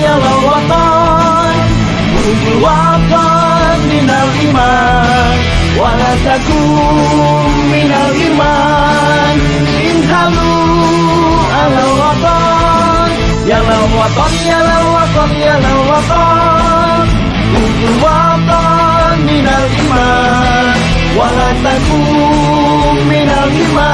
Jalal watan, jalal watan, minal iman. Wala takum minal iman. Inhalu ala watan Jalal watan, jalal watan, jalal watan Bukul watan minal iman. Wala takum minal iman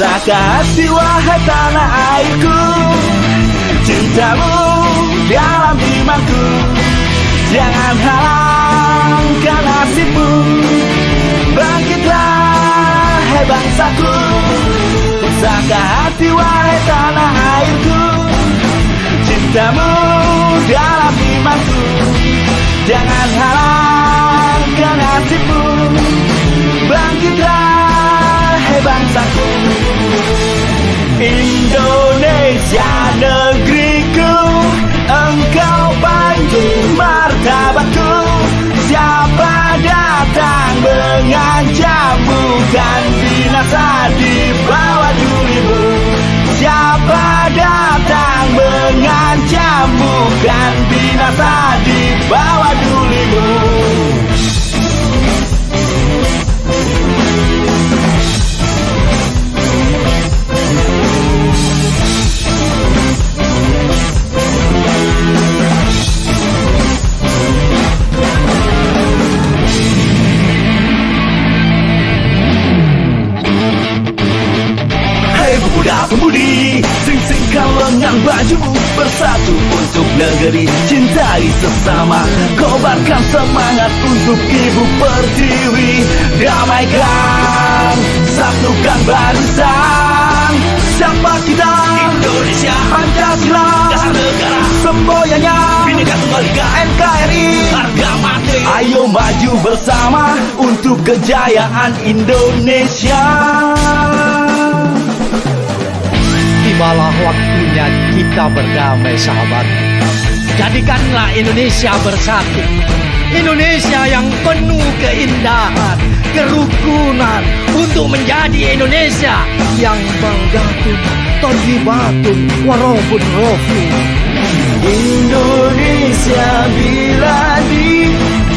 Hati wahai tanah airku. Cintamu dalam imanku. Jangan halangkan nasibmu. Bangkitlah hai bangsaku. Pusaka hati wahai tanah airku. Cintamu dalam imanku. Jangan halangkan baju Bersatu untuk negeri Cintai sesama. Kobarkan semangat untuk ibu pertiwi. Damaikan Satukan barisan. Siapa kita? Indonesia. Pancasila. Dasar negara. Semboyannya Bineka Tunggal Ika. NKRI Harga mati. Ayo maju bersama Untuk kejayaan Indonesia Tibalah waktunya kita berdamai sahabat. Jadikanlah Indonesia bersatu. Indonesia yang penuh keindahan Kerukunan Untuk menjadi Indonesia Yang banggatun Terlibatun Warobun rofi Indonesia biladi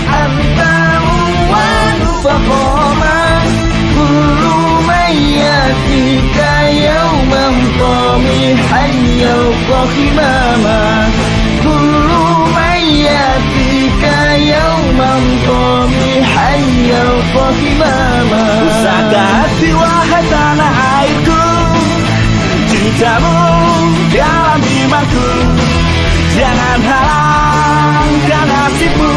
Anta umwanu Pusaka hati wahai tanah Cintamu dalam imanku. Jangan halangkan nasibmu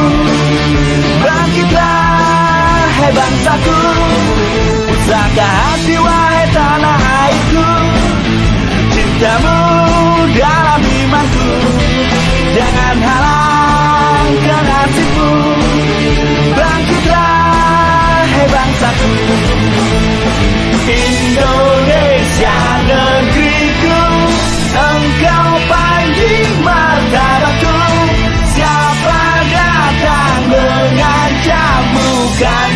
Bangkitlah hai bangsaku. Pusaka hati wahai tanah inside